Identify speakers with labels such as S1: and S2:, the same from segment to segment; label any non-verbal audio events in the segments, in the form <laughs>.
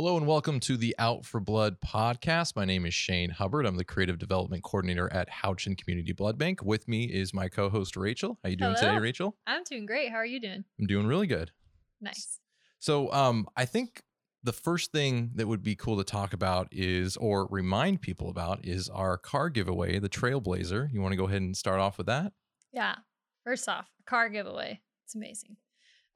S1: Hello and welcome to the Out for Blood podcast. My name is Shane Hubbard. I'm the creative development coordinator at Houchin Community Blood Bank. With me is my co-host Rachel. How you doing
S2: Hello.
S1: today, Rachel?
S2: I'm doing great. How are you doing?
S1: I'm doing really good.
S2: Nice.
S1: So, um, I think the first thing that would be cool to talk about is, or remind people about, is our car giveaway, the Trailblazer. You want to go ahead and start off with that?
S2: Yeah. First off, car giveaway. It's amazing.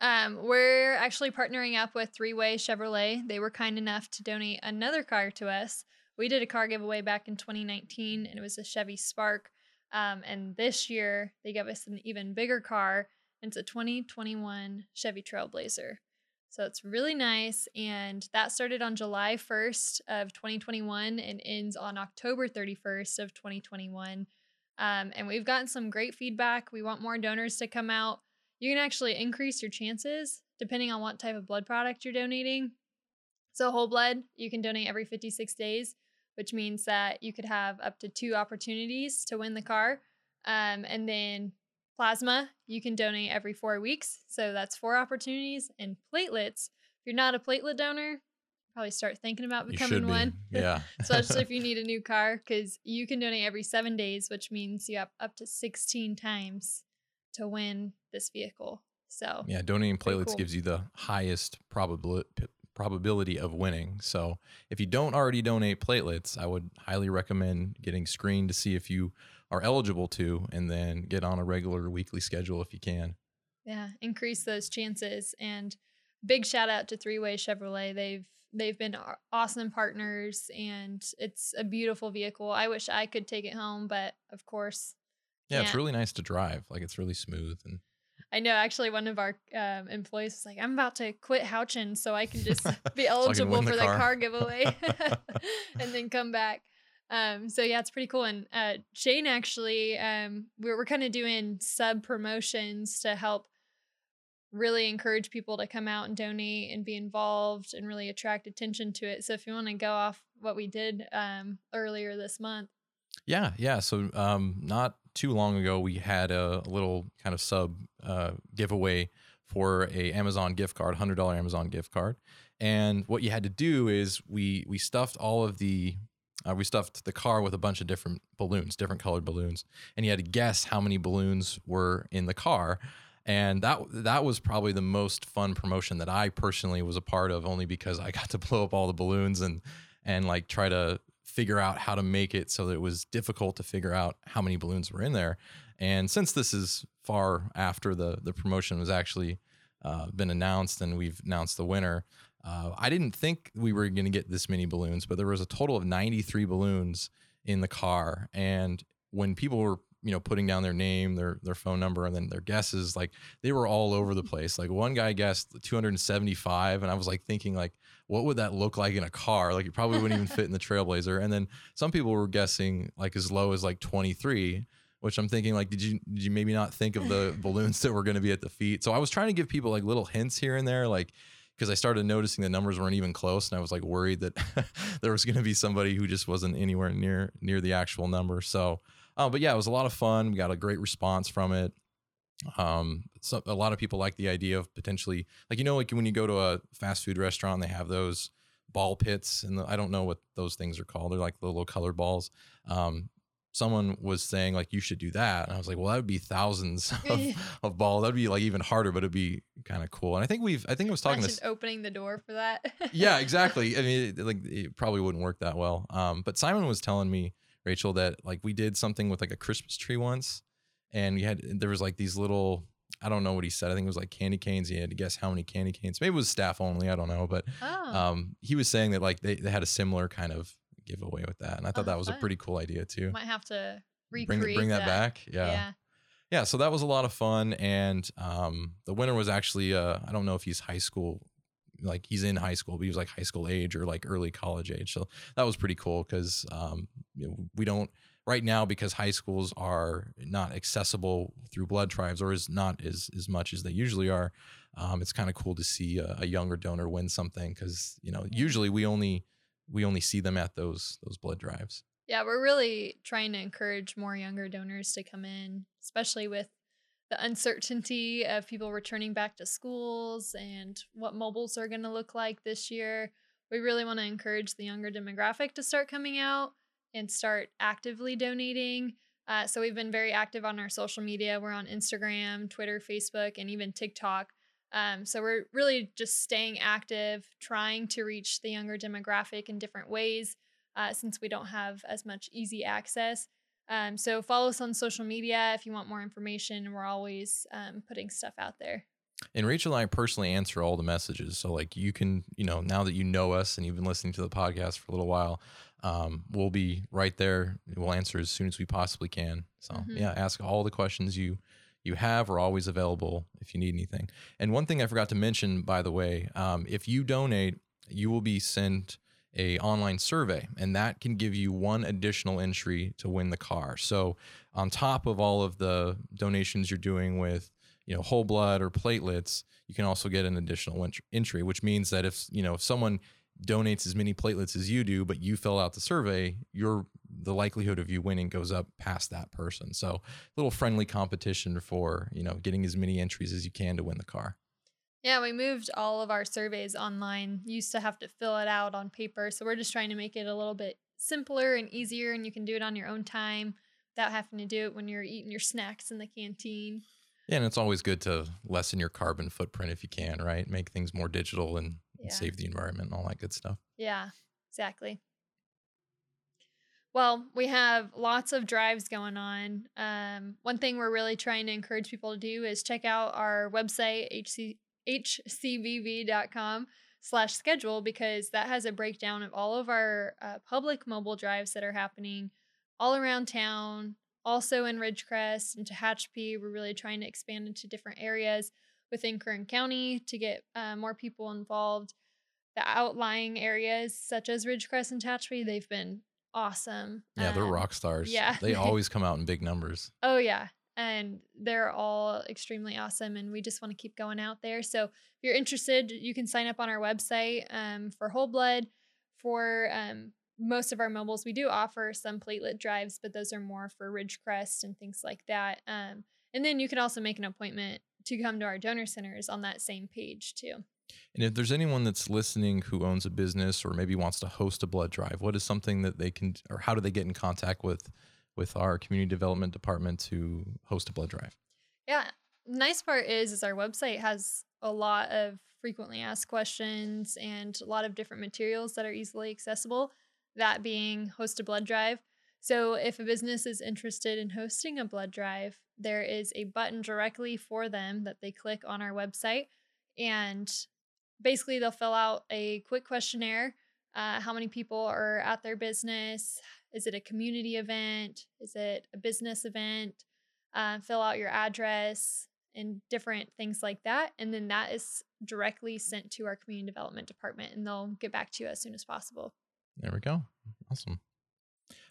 S2: Um, we're actually partnering up with Three Way Chevrolet. They were kind enough to donate another car to us. We did a car giveaway back in 2019, and it was a Chevy Spark. Um, and this year, they gave us an even bigger car. And it's a 2021 Chevy Trailblazer. So it's really nice. And that started on July 1st of 2021 and ends on October 31st of 2021. Um, and we've gotten some great feedback. We want more donors to come out. You can actually increase your chances depending on what type of blood product you're donating. So, whole blood, you can donate every 56 days, which means that you could have up to two opportunities to win the car. Um, and then plasma, you can donate every four weeks. So, that's four opportunities. And platelets, if you're not a platelet donor, probably start thinking about becoming
S1: should be.
S2: one
S1: Yeah. <laughs>
S2: especially if you need a new <laughs> car because you can donate every seven days which means you have up to 16 times to win this vehicle so
S1: Yeah, donating platelets
S2: cool.
S1: gives you the highest probability probability of winning. So if you don't already donate platelets, I would highly recommend getting screened to see if you are eligible to, and then get on a regular weekly schedule if you can.
S2: yeah increase those chances and big shout out to three way chevrolet they've they've been awesome partners and it's a beautiful vehicle i wish i could take it home but of course
S1: Yeah, it's really nice to drive. Like it's really smooth and
S2: I know actually one of our um, employees was like, I'm about to quit Houchin so I can just <laughs> be eligible
S1: the
S2: for the
S1: car."
S2: car, giveaway <laughs> <laughs> and then come back. Um, so yeah, it's pretty cool. And uh, Shane actually, um, we're, we're kind of doing sub promotions to help really encourage people to come out and donate and be involved and really attract attention to it. So if you want to go off what we did um, earlier this month,
S1: Yeah, yeah. So um, not too long ago, we had a, little kind of sub uh, giveaway for a Amazon gift card, hundred dollar Amazon gift card. And what you had to do is we we stuffed all of the uh, we stuffed the car with a bunch of different balloons, different colored balloons, and you had to guess how many balloons were in the car. And that that was probably the most fun promotion that I personally was a part of, only because I got to blow up all the balloons and and like try to figure out how to make it so that it was difficult to figure out how many balloons were in there. And since this is far after the the promotion was actually uh, been announced and we've announced the winner, uh, I didn't think we were going to get this many balloons, but there was a total of 93 balloons in the car. And when people were you know putting down their name, their their phone number, and then their guesses, like they were all over the place. Like one guy guessed 275, and I was like thinking like what would that look like in a car? Like it probably wouldn't even fit in the Trailblazer. And then some people were guessing like as low as like 23, which I'm thinking like, did you did you maybe not think of the <laughs> balloons that were going to be at the feet? So I was trying to give people like little hints here and there, like because I started noticing the numbers weren't even close, and I was like worried that <laughs> there was going to be somebody who just wasn't anywhere near near the actual number. So, uh, but yeah, it was a lot of fun. We got a great response from it um so a lot of people like the idea of potentially like you know like when you go to a fast food restaurant they have those ball pits and the, i don't know what those things are called they're like little colored balls um someone was saying like you should do that and i was like well that would be thousands <laughs> of, <laughs> of balls that'd be like even harder but it'd be kind of cool and i think we've i think i was talking
S2: imagine
S1: to
S2: opening the door for that.
S1: yeah, <laughs> exactly. I mean, it, like it probably wouldn't work that well. Um, but Simon was telling me, Rachel, that like we did something with like a Christmas tree once, and we had there was like these little. I don't know what he said. I think it was like candy canes. He had to guess how many candy canes. Maybe it was staff only. I don't know. But
S2: oh,
S1: um, he was saying that like they, they had a similar kind of giveaway with that, and I thought
S2: Oh,
S1: that was a pretty cool idea too.
S2: might have to
S1: Bring bring that, back.
S2: Yeah.
S1: yeah yeah so that was a lot of fun and um the winner was actually uh i don't know if he's high school like he's in high school but he was like high school age or like early college age. So that was pretty cool because um you know, we don't right now because high schools are not accessible through blood drives or is not as as much as they usually are um it's kind of cool to see a, a younger donor win something because you know usually we only we only see them at those those blood drives.
S2: Yeah, we're really trying to encourage more younger donors to come in, especially with the uncertainty of people returning back to schools and what mobiles are going to look like this year. we really want to encourage the younger demographic to start coming out and start actively donating. Uh, so we've been very active on our social media. We're on Instagram, Twitter, Facebook, and even TikTok. Um, so we're really just staying active, trying to reach the younger demographic in different ways uh, since we don't have as much easy access. Um, so follow us on social media if you want more information. We're always um, putting stuff out there.
S1: And Rachel and I personally answer all the messages. So like you can, you know, now that you know us and you've been listening to the podcast for a little while, um, we'll be right there. We'll answer as soon as we possibly can. So mm-hmm. yeah, ask all the questions you you have. We're always available if you need anything. And one thing I forgot to mention, by the way, um, if you donate, you will be sent a online survey and that can give you one additional entry to win the car so on top of all of the donations you're doing with you know whole blood or platelets you can also get an additional entry which means that if you know if someone donates as many platelets as you do, but you fill out the survey, your the likelihood of you winning goes up past that person. So a little friendly competition for, you know, getting as many entries as you can to win the car.
S2: Yeah, we moved all of our surveys online. used to have to fill it out on paper. So we're just trying to make it a little bit simpler and easier and you can do it on your own time without having to do it when you're eating your snacks in the canteen.
S1: Yeah, and it's always good to lessen your carbon footprint if you can, right? Make things more digital and yeah. save the environment and all that good stuff.
S2: Yeah, exactly. Well, we have lots of drives going on. Um, one thing we're really trying to encourage people to do is check out our website, hc, hcbb.com slash schedule, because that has a breakdown of all of our uh, public mobile drives that are happening all around town, also in Ridgecrest and Tehachapi. We're really trying to expand into different areas within Kern County to get uh, more people involved. The outlying areas, such as Ridgecrest and Tehachapi, they've been awesome.
S1: Yeah, they're um, rock stars. Yeah. They <laughs> always come out in big numbers.
S2: Oh, yeah. And they're all extremely awesome. And we just want to keep going out there. So if you're interested, you can sign up on our website um, for Whole Blood. For um, most of our mobiles, we do offer some platelet drives, but those are more for Ridgecrest and things like that. Um, and then you can also make an appointment to come to our donor centers on that same page too.
S1: And if there's anyone that's listening who owns a business or maybe wants to host a blood drive, what is something that they can or how do they get in contact with with our community development department to host a blood drive?
S2: Yeah. Nice part is is our website has a lot of frequently asked questions and a lot of different materials that are easily accessible, that being host a blood drive. So if a business is interested in hosting a blood drive, there is a button directly for them that they click on our website. And basically, they'll fill out a quick questionnaire uh, how many people are at their business? Is it a community event? Is it a business event? Uh, fill out your address and different things like that. And then that is directly sent to our community development department and they'll get back to you as soon as possible.
S1: There we go. Awesome.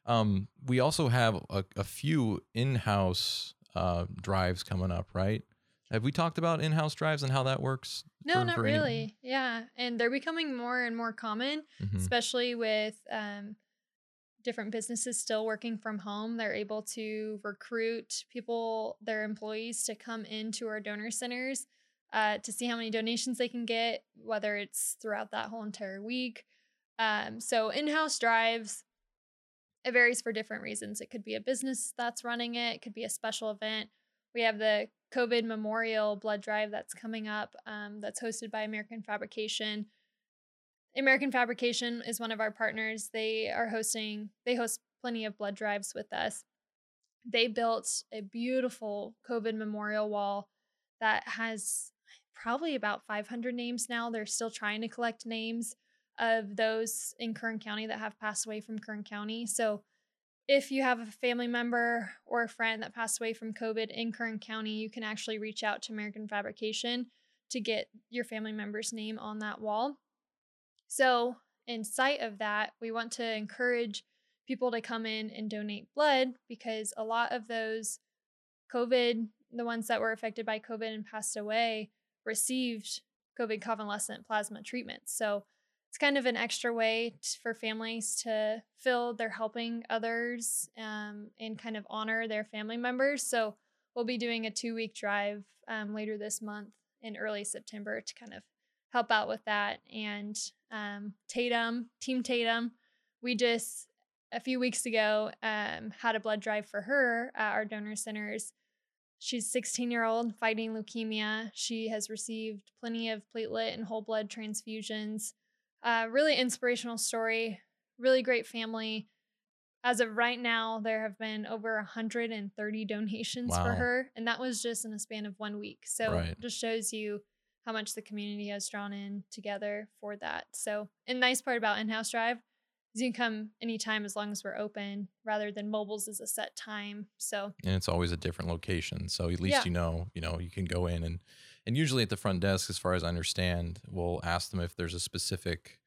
S1: Um, we also have a, a few in-house uh, drives coming up, right? Have we talked about in-house drives and how that works?
S2: No, for, not for really. Yeah, and they're becoming more and more common, mm-hmm. especially with um, different businesses still working from home. They're able to recruit people, their employees, to come into our donor centers uh, to see how many donations they can get, whether it's throughout that whole entire week. Um, so in-house drives it varies for different reasons. It could be a business that's running it, it could be a special event. We have the COVID Memorial Blood Drive that's coming up, um, that's hosted by American Fabrication. American Fabrication is one of our partners. They are hosting, they host plenty of blood drives with us. They built a beautiful COVID memorial wall that has probably about 500 names now. They're still trying to collect names of those in Kern County that have passed away from Kern County. So if you have a family member or a friend that passed away from COVID in Kern County, you can actually reach out to American Fabrication to get your family member's name on that wall. So, in sight of that, we want to encourage people to come in and donate blood because a lot of those COVID, the ones that were affected by COVID and passed away, received COVID convalescent plasma treatments. So, it's kind of an extra way t- for families to feel they're helping others um, and kind of honor their family members. So we'll be doing a two week drive um, later this month in early September to kind of help out with that. And um, Tatum, Team Tatum, we just a few weeks ago um, had a blood drive for her at our donor centers. She's 16 year old fighting leukemia. She has received plenty of platelet and whole blood transfusions. Uh, really inspirational story. Really great family. As of right now, there have been over 130 donations
S1: Wow.
S2: for her, and that was just in a span of one week. So
S1: Right.
S2: it just shows you how much the community has drawn in together for that. So, and the nice part about in-house drive is you can come anytime as long as we're open, rather than mobiles is a set time. So
S1: and it's always a different location so at least
S2: Yeah.
S1: you know you know you can go in and and usually at the front desk as far as i understand we'll ask them if there's a specific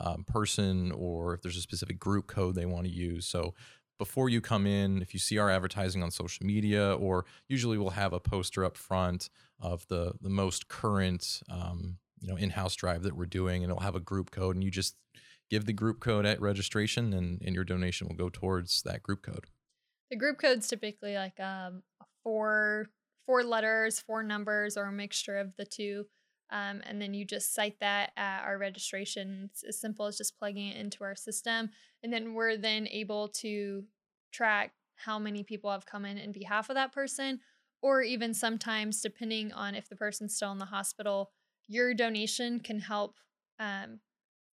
S1: um, person or if there's a specific group code they want to use so before you come in if you see our advertising on social media or usually we'll have a poster up front of the the most current um, you know in-house drive that we're doing and it'll have a group code and you just give the group code at registration and, and your donation will go towards that group code
S2: the group code's typically like um, four four letters, four numbers, or a mixture of the two. Um, and then you just cite that at our registration. It's as simple as just plugging it into our system. And then we're then able to track how many people have come in in behalf of that person, or even sometimes, depending on if the person's still in the hospital, your donation can help um,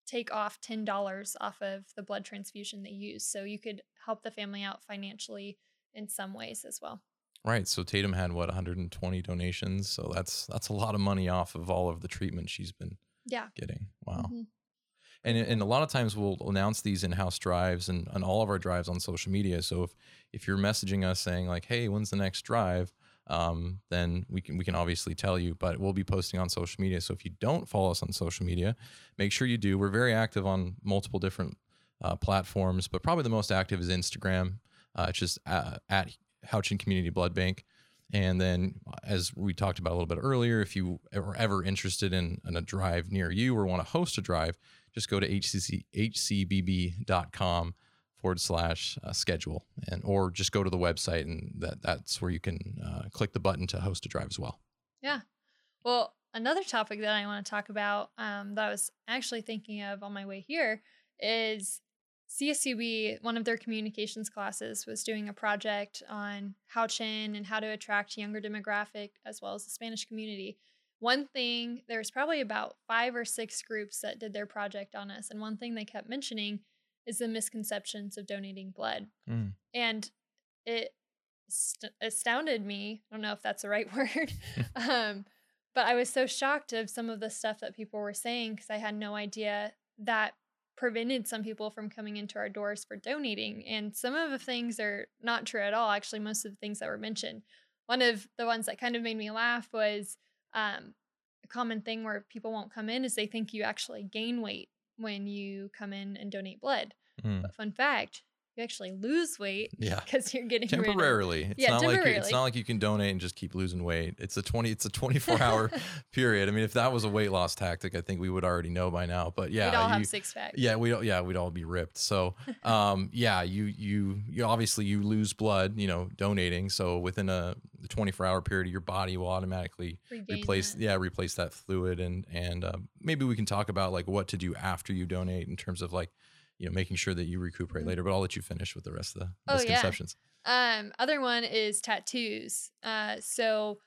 S2: take off $10 off of the blood transfusion they use. So you could help the family out financially in some ways as well.
S1: Right. So Tatum had what 120 donations. So that's that's a lot of money off of all of the treatment she's been
S2: Yeah.
S1: getting. Wow.
S2: Mhm.
S1: And and a lot of times we'll announce these in-house drives and, and all of our drives on social media. So if if you're messaging us saying like, "Hey, when's the next drive?" Um, then we can we can obviously tell you, but we'll be posting on social media. So if you don't follow us on social media, make sure you do. We're very active on multiple different uh, platforms, but probably the most active is Instagram. Uh, it's just uh, at Houchin Community Blood Bank. And then, as we talked about a little bit earlier, if you are ever interested in, in a drive near you or want to host a drive, just go to hcc, hcbb.com forward slash uh, schedule and or just go to the website and that that's where you can uh, click the button to host a drive as well
S2: Yeah. Well, another topic that I want to talk about um, that I was actually thinking of on my way here is CSUB, one of their communications classes, was doing a project on Houchin and how to attract younger demographic as well as the Spanish community. One thing, there's probably about five or six groups that did their project on us. And one thing they kept mentioning is the misconceptions of donating blood.
S1: Mm.
S2: And it st- astounded me. I don't know if that's the right <laughs> word. <laughs> um, but I was so shocked of some of the stuff that people were saying because I had no idea that prevented some people from coming into our doors for donating. And some of the things are not true at all. Actually, most of the things that were mentioned. One of the ones that kind of made me laugh was um, a common thing where people won't come in is they think you actually gain weight when you come in and donate blood.
S1: Mm.
S2: But fun fact, you actually lose weight
S1: yeah. <laughs>
S2: because you're getting rid of-
S1: temporarily. It's
S2: Yeah,
S1: not like it's not like you can donate and just keep losing weight. It's a 20 it's a <laughs> 24 hour period. I mean if that was a weight loss tactic i think we would already know by now but yeah
S2: We'd all
S1: you,
S2: have six packs.
S1: yeah we don't yeah we'd all be ripped. So <laughs> um yeah you you you obviously you lose blood you know donating. So within a 24 hour period your body will automatically
S2: Regain
S1: replace
S2: that.
S1: yeah replace that fluid. And and uh, maybe we can talk about like what to do after you donate in terms of like you know making sure that you recuperate
S2: Mhm.
S1: later but i'll let you finish with the rest of the
S2: Oh, yeah.
S1: misconceptions
S2: Um, other one is tattoos. Uh, so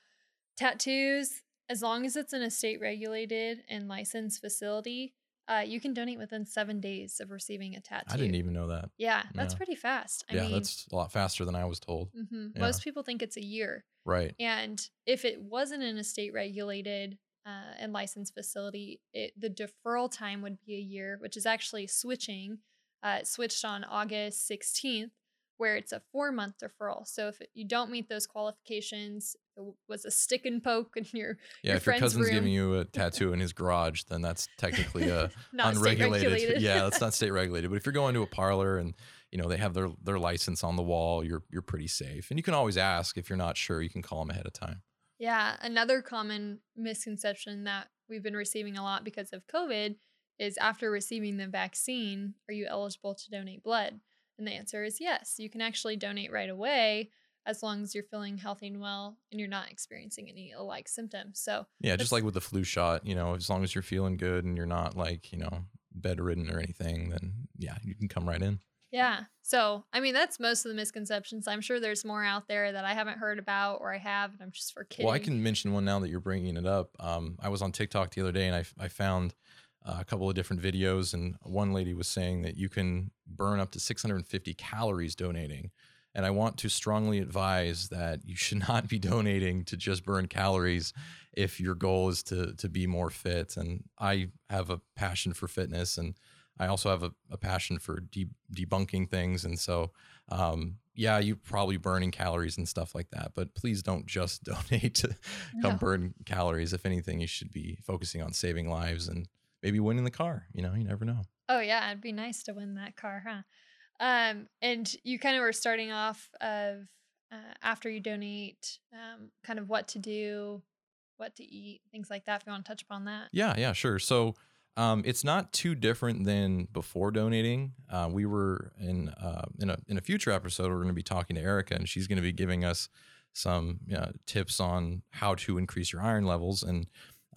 S2: tattoos, as long as it's in a state regulated and licensed facility, uh, you can donate within seven days of receiving a tattoo.
S1: i didn't even know that
S2: Yeah, that's
S1: Yeah.
S2: pretty fast. I
S1: yeah
S2: mean,
S1: that's a lot faster than i was told
S2: mhm.
S1: yeah.
S2: most people think it's a year.
S1: right
S2: And if it wasn't in a state regulated uh, and licensed facility, it, the deferral time would be a year, which is actually switching. Uh, it switched on August 16th, where it's a four month deferral. So if you don't meet those qualifications, it was a stick and poke in your
S1: yeah
S2: Your
S1: if your cousin's
S2: room.
S1: giving you a <laughs> tattoo in his garage then that's technically a <laughs> unregulated
S2: regulated. <laughs>
S1: yeah that's not state regulated but if you're going to a parlor and you know they have their their license on the wall you're you're pretty safe and you can always ask if you're not sure you can call them ahead of time
S2: Yeah, another common misconception that we've been receiving a lot because of COVID is after receiving the vaccine, are you eligible to donate blood? And the answer is yes. You can actually donate right away. as long as you're feeling healthy and well and you're not experiencing any like symptoms. So
S1: Yeah, just like with the flu shot, you know, as long as you're feeling good and you're not like, you know, bedridden or anything, then yeah, you can come right in.
S2: Yeah. So, I mean, that's most of the misconceptions. I'm sure there's more out there that I haven't heard about or I have, and I'm just for kidding.
S1: Well, I can mention one now that you're bringing it up. Um, I was on TikTok the other day and I, I found uh, a couple of different videos, and one lady was saying that you can burn up to 650 calories donating. And I want to strongly advise that you should <laughs> not be donating to just burn calories if your goal is to to be more fit. And I have a passion for fitness, and I also have a, a passion for de- debunking things. And so, um, yeah, you probably burning calories and stuff like that, but please don't just <laughs> donate to come
S2: No.
S1: burn calories. If anything, you should be focusing on saving lives and maybe winning the car. You know, you never know.
S2: Oh yeah, it'd be nice to win that car, huh? Um, and you kind of were starting off of uh, after you donate, um, kind of what to do, what to eat, things like that. If you want to touch upon that,
S1: Yeah, yeah, sure. So um, it's not too different than before donating. Uh, we were in uh, in a in a future episode. We're going to be talking to Erica, and she's going to be giving us some uh, tips on how to increase your iron levels. And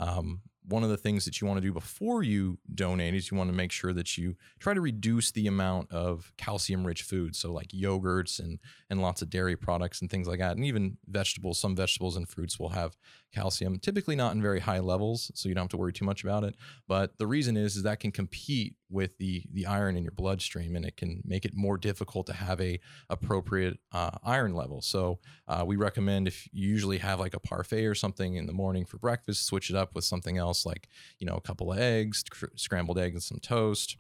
S1: um, one of the things that you want to do before you donate is you want to make sure that you try to reduce the amount of calcium-rich foods, so like yogurts and and lots of dairy products and things like that, and even vegetables. Some vegetables and fruits will have calcium, typically not in very high levels, so you don't have to worry too much about it. But the reason is, is that can compete with the the iron in your bloodstream, and it can make it more difficult to have a appropriate uh, iron level. So uh, we recommend if you usually have like a parfait or something in the morning for breakfast, switch it up with something else like you know a couple of eggs, cr- scrambled eggs, and some toast.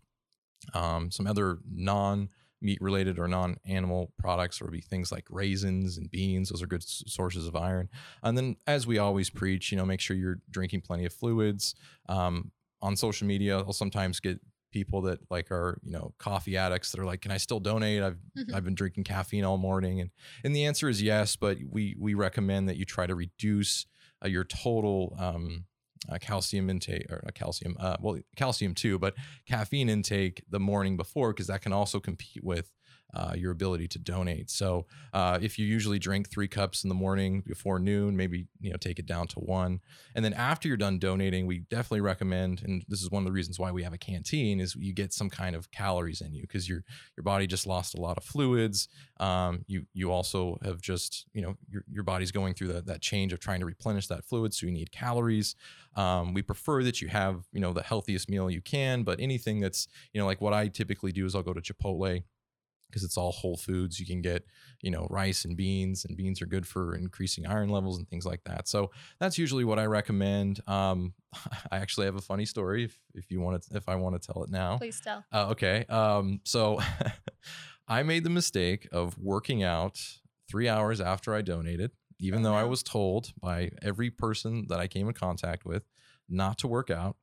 S1: Um, some other non meat related or non animal products would be things like raisins and beans. Those are good s- sources of iron. And then, as we always preach, you know, make sure you're drinking plenty of fluids. Um, on social media, I'll sometimes get people that like are you know coffee addicts that are like can i still donate i've
S2: Mhm.
S1: i've been drinking caffeine all morning and and the answer is yes but we we recommend that you try to reduce uh, your total um uh, calcium intake or uh, calcium uh well calcium too but caffeine intake the morning before because that can also compete with uh, your ability to donate. So uh, if you usually drink three cups in the morning before noon, maybe you know take it down to one, and then after you're done donating, we definitely recommend, and this is one of the reasons why we have a canteen, is you get some kind of calories in you because your your body just lost a lot of fluids. Um, you you also have just you know your your body's going through that that change of trying to replenish that fluid, so you need calories. Um, we prefer that you have you know the healthiest meal you can, but anything that's you know like what I typically do is I'll go to Chipotle because it's all whole foods. You can get, you know, rice and beans, and beans are good for increasing iron levels and things like that. So that's usually what I recommend. Um, <laughs> I actually have a funny story if if you want to if I want to tell it now.
S2: please tell.
S1: Uh, okay. Um, so <laughs> I made the mistake of working out three hours after I donated, even though I was told by every person that I came in contact with not to work out.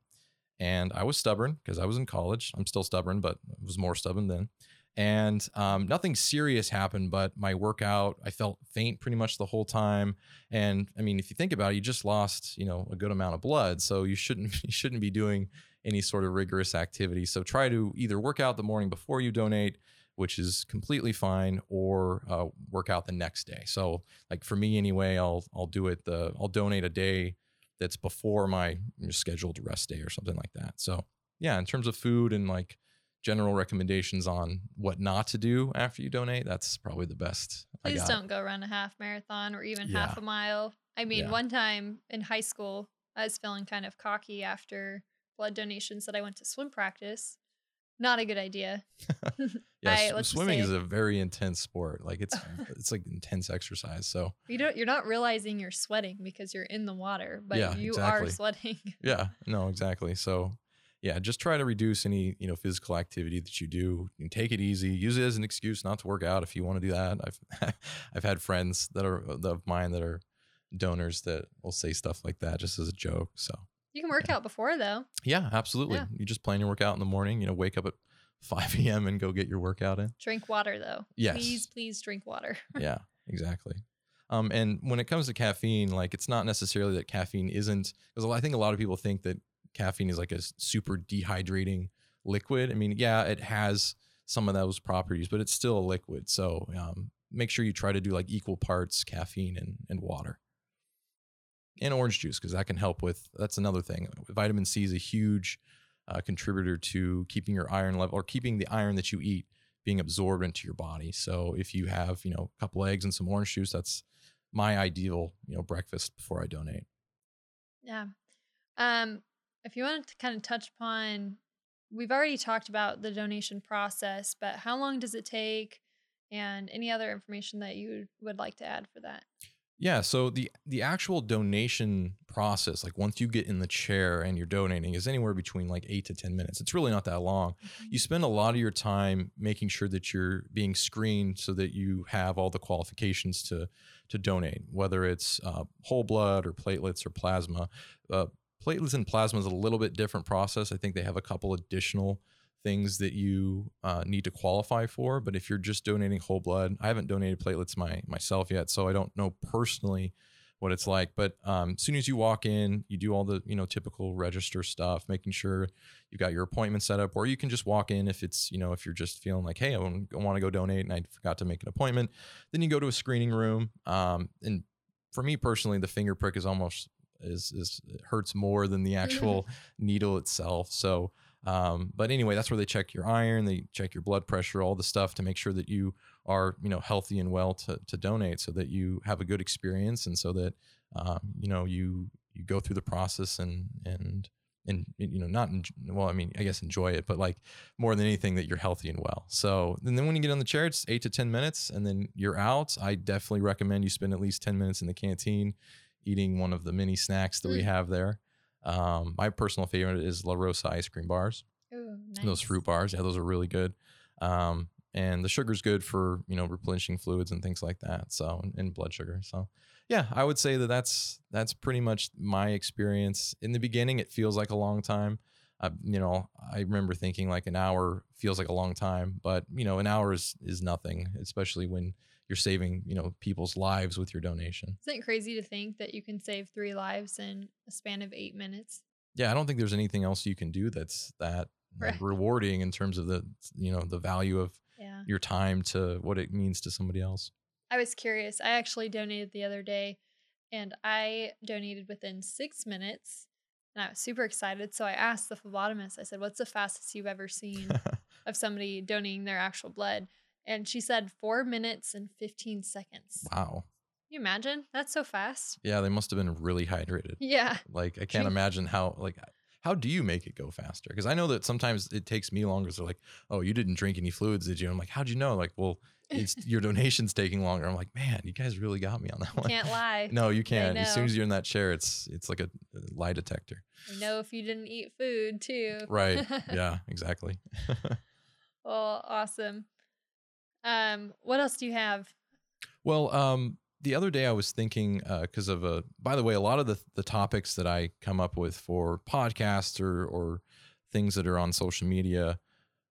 S1: And I was stubborn because I was in college. I'm still stubborn, but I was more stubborn then. And um, nothing serious happened, but my workout, I felt faint pretty much the whole time. And I mean, if you think about it, you just lost, you know, a good amount of blood. So you shouldn't <laughs> you shouldn't be doing any sort of rigorous activity. So try to either work out the morning before you donate, which is completely fine, or uh, work out the next day. So like for me anyway, I'll I'll do it the I'll donate a day that's before my scheduled rest day or something like that. So yeah, in terms of food and like general recommendations on what not to do after you donate, that's probably the best.
S2: Please don't go run a half marathon or even half a mile. I mean,
S1: Yeah.
S2: one time in high school, I was feeling kind of cocky after blood donations that I went to swim practice. Not a good idea. <laughs> <laughs>
S1: Yeah,
S2: I-
S1: sw-
S2: let's just
S1: swimming is a very intense sport. Like it's <laughs> it's like intense exercise. So
S2: You don't you're not realizing you're sweating because you're in the water, but
S1: Yeah,
S2: you
S1: exactly.
S2: are sweating.
S1: yeah, no, exactly. So yeah, just try to reduce any you know physical activity that you do. You take it easy. Use it as an excuse not to work out if you want to do that. I've <laughs> I've had friends that are of mine that are donors that will say stuff like that just as a joke. So
S2: You can work out before though.
S1: yeah, absolutely.
S2: Yeah.
S1: You just plan your workout in the morning. You know, wake up at <laughs> 5 a.m. and go get your workout in.
S2: Drink water though.
S1: Yes.
S2: Please, please drink water. <laughs>
S1: yeah, exactly. Um, and when it comes to caffeine, like it's not necessarily that caffeine isn't because I think a lot of people think that caffeine is like a super dehydrating liquid. I mean, yeah, it has some of those properties, but it's still a liquid. So um, make sure you try to do like equal parts caffeine and, and water and orange juice because that can help with that's another thing vitamin c is a huge uh, contributor to keeping your iron level or keeping the iron that you eat being absorbed into your body so if you have you know a couple eggs and some orange juice that's my ideal you know breakfast before i donate
S2: Yeah. Um, if you wanted to kind of touch upon, we've already talked about the donation process, but how long does it take, and any other information that you would like to add for that?
S1: Yeah, so the the actual donation process, like once you get in the chair and you're donating, is anywhere between like eight to ten minutes. It's really not that long. You spend a lot of your time making sure that you're being screened so that you have all the qualifications to to donate, whether it's uh, whole blood or platelets or plasma. Uh, platelets and plasma is a little bit different process. I think they have a couple additional things that you uh, need to qualify for. But if you're just donating whole blood, I haven't donated platelets my myself yet, so I don't know personally what it's like. But um, as soon as you walk in, you do all the you know typical register stuff, making sure you've got your appointment set up, or you can just walk in if it's you know if you're just feeling like hey I want to go donate and I forgot to make an appointment, then you go to a screening room. Um, and for me personally, the finger prick is almost is is it hurts more than the actual <laughs> needle itself. So um, but anyway, that's where they check your iron, they check your blood pressure, all the stuff to make sure that you are, you know, healthy and well to, to donate so that you have a good experience and so that, um, you know, you, you go through the process and, and, and, you know, not, en- well, I mean, I guess enjoy it, but like more than anything that you're healthy and well. So and then when you get on the chair, it's eight to 10 minutes and then you're out. I definitely recommend you spend at least 10 minutes in the canteen eating one of the mini snacks that we
S2: Mm.
S1: have there. Um, my personal favorite is La Rosa ice cream bars
S2: Ooh, nice.
S1: those fruit bars. Yeah, those are really good. Um, and the sugar's good for you know replenishing fluids and things like that. So and, and blood sugar. So yeah, I would say that that's that's pretty much my experience. In the beginning, it feels like a long time. Uh, you know, I remember thinking like an hour feels like a long time, but you know, an hour is is nothing, especially when you're saving you know people's lives with your donation.
S2: Isn't it crazy to think that you can save three lives in a span of eight minutes?
S1: Yeah, I don't think there's anything else you can do that's that like, rewarding in terms of the you know the value of
S2: Yeah.
S1: your time to what it means to somebody else.
S2: I was curious. I actually donated the other day and I donated within six minutes and I was super excited. So I asked the phlebotomist, I said, What's the fastest you've ever seen <laughs> of somebody donating their actual blood? And she said four minutes and 15 seconds.
S1: wow.
S2: Can you imagine? That's so fast.
S1: Yeah, they must have been really hydrated.
S2: Yeah.
S1: Like I can't imagine how like how do you make it go faster? Because I know that sometimes it takes me longer. So like, oh, you didn't drink any fluids, did you? I'm like, how'd you know? Like, well, it's <laughs> your donation's taking longer. I'm like, man, you guys really got me on that one.
S2: Can't lie.
S1: No, you can't. As soon as you're in that chair, it's it's like a, a lie detector.
S2: I know if you didn't eat food too.
S1: Right. <laughs> yeah, exactly. <laughs>
S2: well, awesome. Um, what else do you have?
S1: Well, um, the other day I was thinking because of a. By the way, a lot of the the topics that I come up with for podcasts or or things that are on social media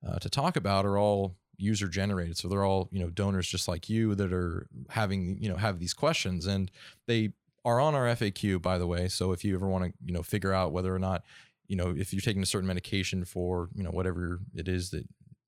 S1: uh, to talk about are all user generated. So they're all you know donors just like you that are having you know have these questions and they are on our FAQ. By the way, so if you ever want to you know figure out whether or not you know if you're taking a certain medication for you know whatever it is that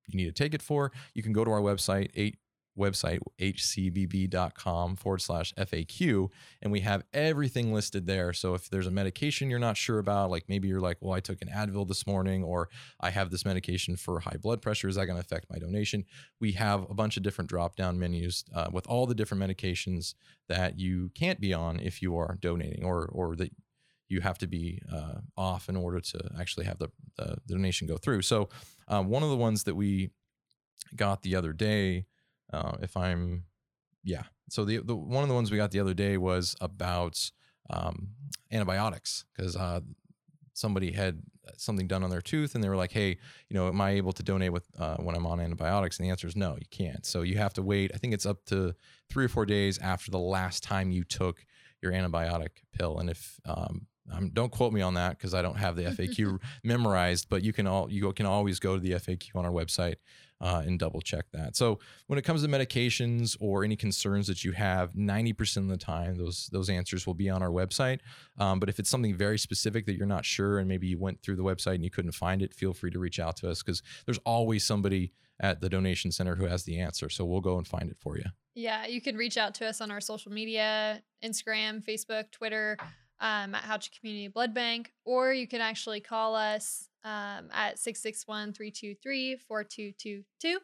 S1: you need to take it for, you can go to our website eight website hcbb.com forward slash faq and we have everything listed there. So if there's a medication you're not sure about like maybe you're like well i took an advil this morning or i have this medication for high blood pressure is that going to affect my donation? We have a bunch of different drop down menus uh, with all the different medications that you can't be on if you are donating or or that you have to be uh, off in order to actually have the, the donation go through so um, one of the ones that we got the other day uh, if I'm, yeah. So the, the one of the ones we got the other day was about um, antibiotics because uh, somebody had something done on their tooth and they were like, hey, you know, am I able to donate with uh, when I'm on antibiotics? And the answer is no, you can't. So you have to wait. I think it's up to three or four days after the last time you took your antibiotic pill. And if um, um, don't quote me on that because I don't have the FAQ <laughs> memorized, but you can all you can always go to the FAQ on our website uh, and double check that. So when it comes to medications or any concerns that you have, 90% of the time those those answers will be on our website. Um, but if it's something very specific that you're not sure and maybe you went through the website and you couldn't find it, feel free to reach out to us because there's always somebody at the donation center who has the answer. So we'll go and find it for you.
S2: Yeah, you can reach out to us on our social media Instagram, Facebook, Twitter, um, at Houchin Community Blood Bank, or you can actually call us um, at 661 323 4222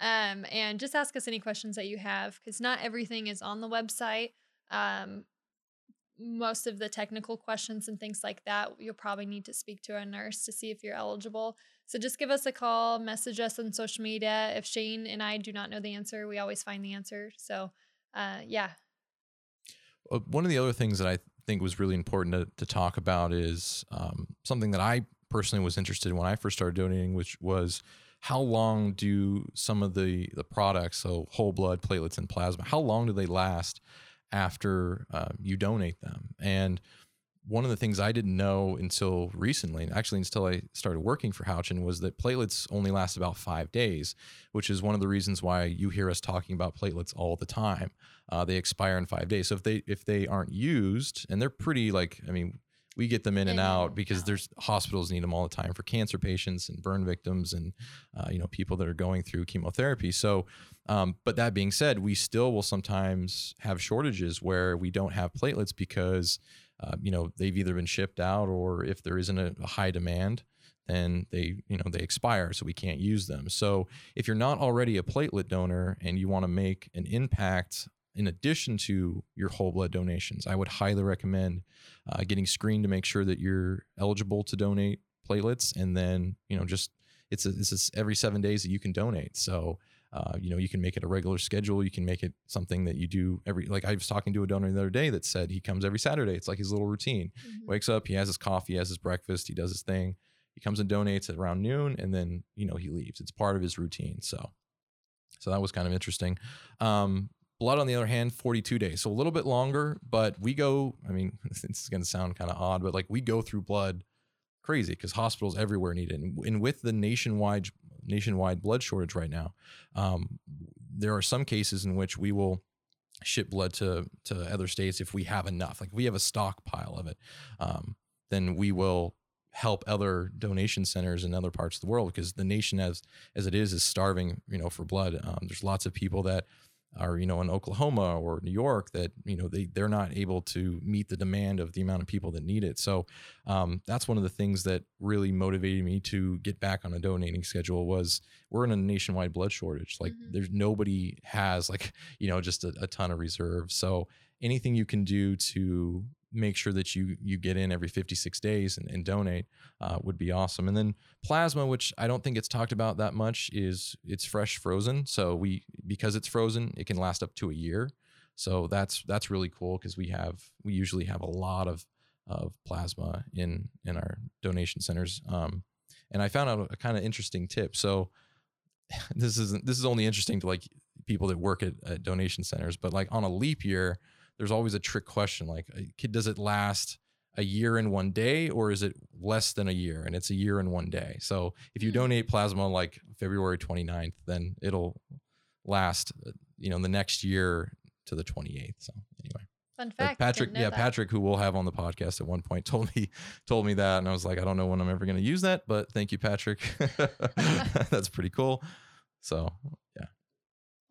S2: um, and just ask us any questions that you have because not everything is on the website. Um, most of the technical questions and things like that, you'll probably need to speak to a nurse to see if you're eligible. So just give us a call, message us on social media. If Shane and I do not know the answer, we always find the answer. So, uh, yeah.
S1: Uh, one of the other things that I think was really important to, to talk about is um, something that I personally was interested in when I first started donating, which was how long do some of the the products, so whole blood, platelets, and plasma, how long do they last after uh, you donate them? And one of the things I didn't know until recently, actually until I started working for Houchin, was that platelets only last about five days, which is one of the reasons why you hear us talking about platelets all the time. Uh, they expire in five days, so if they if they aren't used, and they're pretty like, I mean, we get them in and out because there's hospitals need them all the time for cancer patients and burn victims and uh, you know people that are going through chemotherapy. So, um, but that being said, we still will sometimes have shortages where we don't have platelets because uh, you know they've either been shipped out or if there isn't a, a high demand then they you know they expire so we can't use them. So if you're not already a platelet donor and you want to make an impact in addition to your whole blood donations i would highly recommend uh, getting screened to make sure that you're eligible to donate platelets and then you know just it's a, it's a, every seven days that you can donate. So uh, you know, you can make it a regular schedule. You can make it something that you do every. Like I was talking to a donor the other day that said he comes every Saturday. It's like his little routine. Mm-hmm. Wakes up, he has his coffee, he has his breakfast, he does his thing. He comes and donates at around noon, and then you know he leaves. It's part of his routine. So, so that was kind of interesting. Um, blood, on the other hand, 42 days, so a little bit longer. But we go. I mean, <laughs> this is going to sound kind of odd, but like we go through blood crazy because hospitals everywhere need it. And, and, with the nationwide nationwide blood shortage right now. Um, there are some cases in which we will ship blood to to other states if we have enough. Like if we have a stockpile of it, um, then we will help other donation centers in other parts of the world because the nation as as it is is starving you know for blood um, there's lots of people that are you know in Oklahoma or New York that you know they they're not able to meet the demand of the amount of people that need it. So um, that's one of the things that really motivated me to get back on a donating schedule. Was we're in a nationwide blood shortage. Like mm-hmm. there's nobody has like <laughs> you know just a, a ton of reserves. So anything you can do to make sure that you you get in every 56 days and, and donate uh, would be awesome. And then plasma, which I don't think it's talked about that much, is it's fresh frozen. So we because it's frozen, it can last up to a year. So that's that's really cool because we have we usually have a lot of of plasma in in our donation centers. Um, and I found out a kind of interesting tip. So <laughs> this isn't this is only interesting to like people that work at, at donation centers, but like on a leap year there's always a trick question like uh, does it last a year in one day or is it less than a year and it's a year in one day so if you hmm. donate plasma like february 29th then it'll last uh, you know the next year to the 28th so anyway
S2: Fun fact.
S1: Patrick, yeah,
S2: that.
S1: Patrick, who we'll have on the podcast at one point, <laughs> told me told me that, and I was like, I don't know when I'm ever going to use that, but thank you, Patrick. <laughs> <laughs> That's pretty cool. So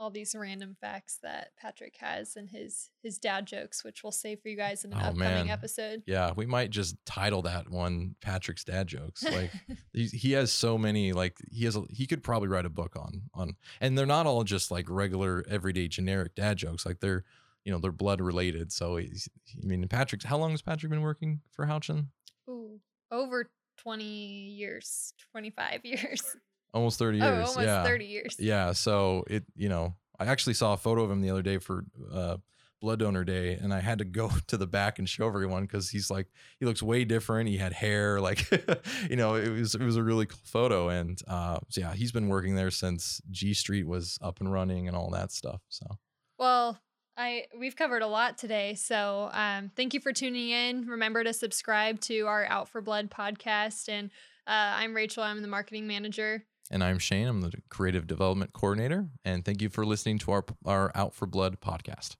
S2: all these random facts that Patrick has and his his dad jokes, which we'll save for you guys in an oh, upcoming man. episode.
S1: Yeah, we might just title that one Patrick's dad jokes. <laughs> Like he, he has so many. Like he has, a, he could probably write a book on on, and they're not all just like regular everyday generic dad jokes. Like they're you know they're blood related. So he's, I mean, Patrick's how long has Patrick been working for Houchin?
S2: Ooh, over twenty years, twenty five <laughs> years
S1: almost 30 years.
S2: Oh, almost
S1: yeah.
S2: 30 years.
S1: Yeah. So it, you know, I actually saw a photo of him the other day for uh, blood donor day and I had to go <laughs> to the back and show everyone because he's like he looks way different. He had hair, <laughs> like you know, it was it was a really cool photo. And uh, so yeah, he's been working there since G Street was up and running and all that stuff. So
S2: well, I we've covered a lot today, so um, thank you for tuning in. Remember to subscribe to our Out for Blood podcast, and uh, I'm Rachel. I'm the marketing manager.
S1: And I'm Shane. I'm the creative development coordinator. And thank you for listening to our our Out for Blood podcast.